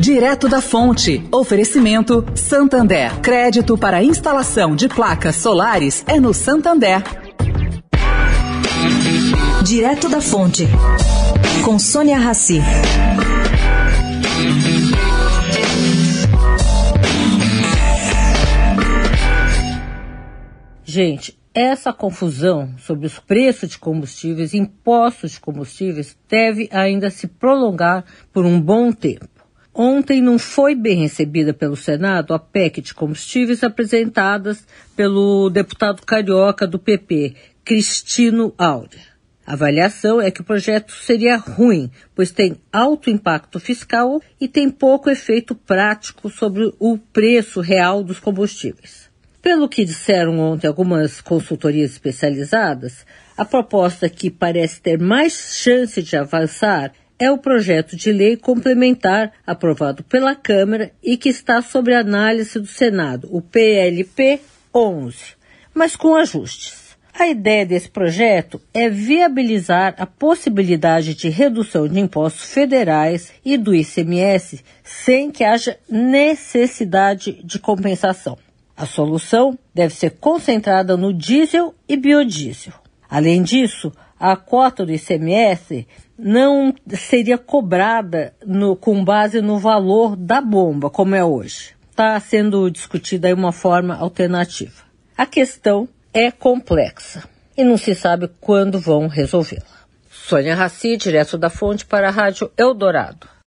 Direto da Fonte. Oferecimento Santander. Crédito para instalação de placas solares é no Santander. Direto da Fonte. Com Sônia Rassi. Gente, essa confusão sobre os preços de combustíveis, impostos de combustíveis, deve ainda se prolongar por um bom tempo. Ontem não foi bem recebida pelo Senado a PEC de combustíveis apresentadas pelo deputado carioca do PP, Cristino Áurea. A avaliação é que o projeto seria ruim, pois tem alto impacto fiscal e tem pouco efeito prático sobre o preço real dos combustíveis. Pelo que disseram ontem algumas consultorias especializadas, a proposta que parece ter mais chance de avançar é o projeto de lei complementar aprovado pela Câmara e que está sob análise do Senado, o PLP 11, mas com ajustes. A ideia desse projeto é viabilizar a possibilidade de redução de impostos federais e do ICMS sem que haja necessidade de compensação. A solução deve ser concentrada no diesel e biodiesel. Além disso, a cota do ICMS não seria cobrada no, com base no valor da bomba, como é hoje. Está sendo discutida aí uma forma alternativa. A questão é complexa e não se sabe quando vão resolvê-la. Sônia Raci, direto da fonte para a Rádio Eldorado.